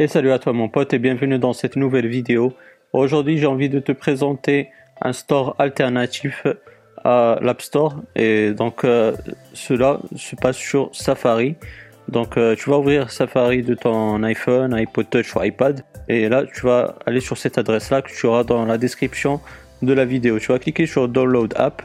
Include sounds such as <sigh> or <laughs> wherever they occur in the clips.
Et salut à toi mon pote et bienvenue dans cette nouvelle vidéo. Aujourd'hui j'ai envie de te présenter un store alternatif à l'App Store et donc euh, cela se passe sur Safari. Donc euh, tu vas ouvrir Safari de ton iPhone, iPod Touch ou iPad et là tu vas aller sur cette adresse là que tu auras dans la description de la vidéo. Tu vas cliquer sur Download App.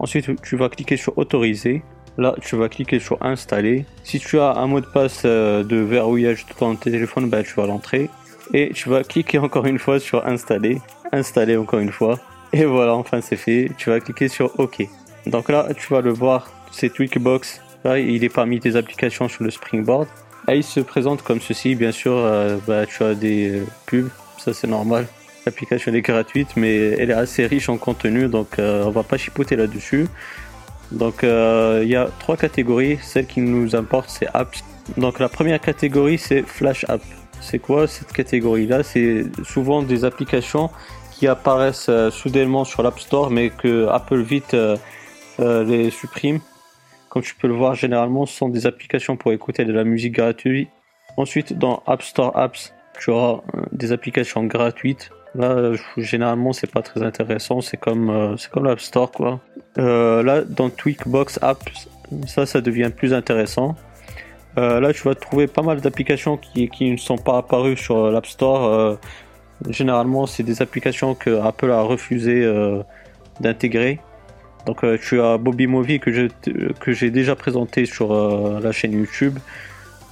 Ensuite tu vas cliquer sur Autoriser Là, tu vas cliquer sur installer. Si tu as un mot de passe euh, de verrouillage de ton téléphone, ben, tu vas l'entrer. Et tu vas cliquer encore une fois sur installer. Installer encore une fois. Et voilà, enfin c'est fait. Tu vas cliquer sur OK. Donc là, tu vas le voir, c'est Tweakbox. Là, il est parmi tes applications sur le Springboard. Il se présente comme ceci. Bien sûr, euh, bah, tu as des euh, pubs. Ça, c'est normal. L'application est gratuite, mais elle est assez riche en contenu. Donc, on va pas chipoter là-dessus. Donc euh, il y a trois catégories. Celle qui nous importe, c'est apps. Donc la première catégorie, c'est Flash App. C'est quoi cette catégorie-là? C'est souvent des applications qui apparaissent euh, soudainement sur l'App Store, mais que Apple vite euh, les supprime. Comme tu peux le voir, généralement, ce sont des applications pour écouter de la musique gratuite. Ensuite, dans App Store Apps, tu auras des applications gratuites Là, généralement, c'est pas très intéressant. C'est comme, euh, comme l'App Store, quoi. Euh, là, dans Tweakbox Apps, ça, ça devient plus intéressant. Euh, là, tu vas trouver pas mal d'applications qui, qui ne sont pas apparues sur l'App Store. généralement, c'est des applications que Apple a refusé d'intégrer. Donc, tu as Bobby Movie que j'ai déjà présenté sur la chaîne YouTube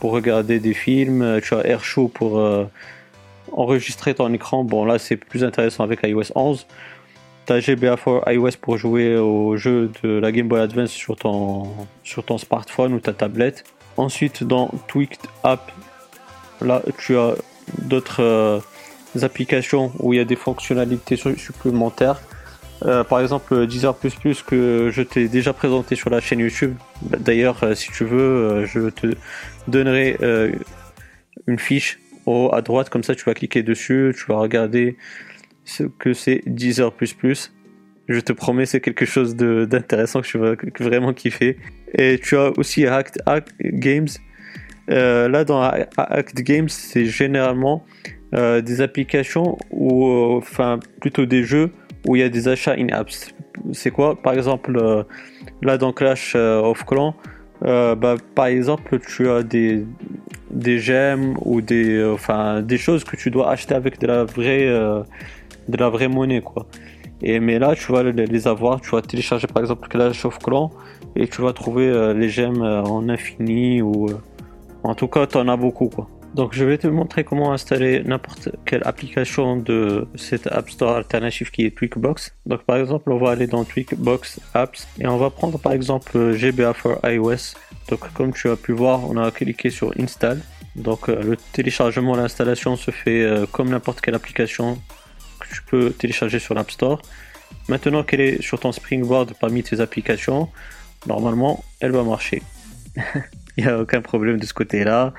pour regarder des films. Tu as Airshow pour enregistrer ton écran, bon là c'est plus intéressant avec iOS 11. Tu as GBA for iOS pour jouer au jeu de la Game Boy Advance sur ton, sur ton smartphone ou ta tablette. Ensuite dans Tweaked App, là tu as d'autres euh, applications où il y a des fonctionnalités supplémentaires. Euh, par exemple Deezer que je t'ai déjà présenté sur la chaîne YouTube. D'ailleurs, euh, si tu veux, je te donnerai une fiche à droite, comme ça tu vas cliquer dessus, tu vas regarder ce que c'est Deezer++. Je te promets, c'est quelque chose d'intéressant que tu vas vraiment kiffer. Et tu as aussi Act, Games. Euh, là, dans Act Games, c'est généralement euh, des applications ou euh, enfin plutôt des jeux où il y a des achats in-apps. C'est quoi? Par exemple, là dans Clash of Clans, bah, par exemple, tu as des, des gemmes ou des, euh, enfin, des choses que tu dois acheter avec de la vraie, euh, de la vraie monnaie, quoi. Et, mais là, tu vas les avoir, tu vas télécharger par exemple Clash of Clans et tu vas trouver euh, les gemmes en infini ou en tout cas, tu en as beaucoup, quoi. Donc je vais te montrer comment installer n'importe quelle application de cette App Store alternative qui est Tweakbox. Donc par exemple on va aller dans Tweakbox Apps et on va prendre par exemple GBA for iOS. Donc comme tu as pu voir on a cliqué sur Install. Donc euh, le téléchargement, l'installation se fait euh, comme n'importe quelle application que tu peux télécharger sur l'App Store. Maintenant qu'elle est sur ton Springboard parmi tes applications, normalement elle va marcher. <laughs> <laughs> Il n'y a aucun problème de ce côté-là.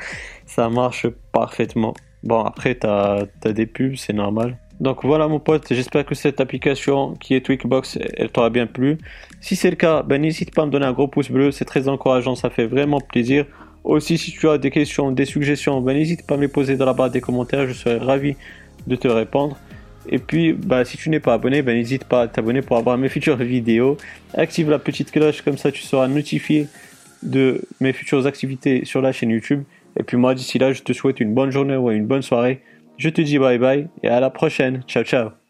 Ça marche parfaitement. Bon, après, tu as, des pubs, c'est normal. Donc voilà mon pote, j'espère que cette application qui est Tweakbox, elle t'aura bien plu. Si c'est le cas, ben, n'hésite pas à me donner un gros pouce bleu, c'est très encourageant, ça fait vraiment plaisir. Aussi, si tu as des questions, des suggestions, ben, n'hésite pas à me les poser dans la barre des commentaires, je serai ravi de te répondre. Et puis, ben, si tu n'es pas abonné, n'hésite pas à t'abonner pour avoir mes futures vidéos. Active la petite cloche, comme ça tu seras notifié de mes futures activités sur la chaîne YouTube. Et puis moi, d'ici là, je te souhaite une bonne journée ou une bonne soirée. Je te dis bye bye et à la prochaine. Ciao, ciao.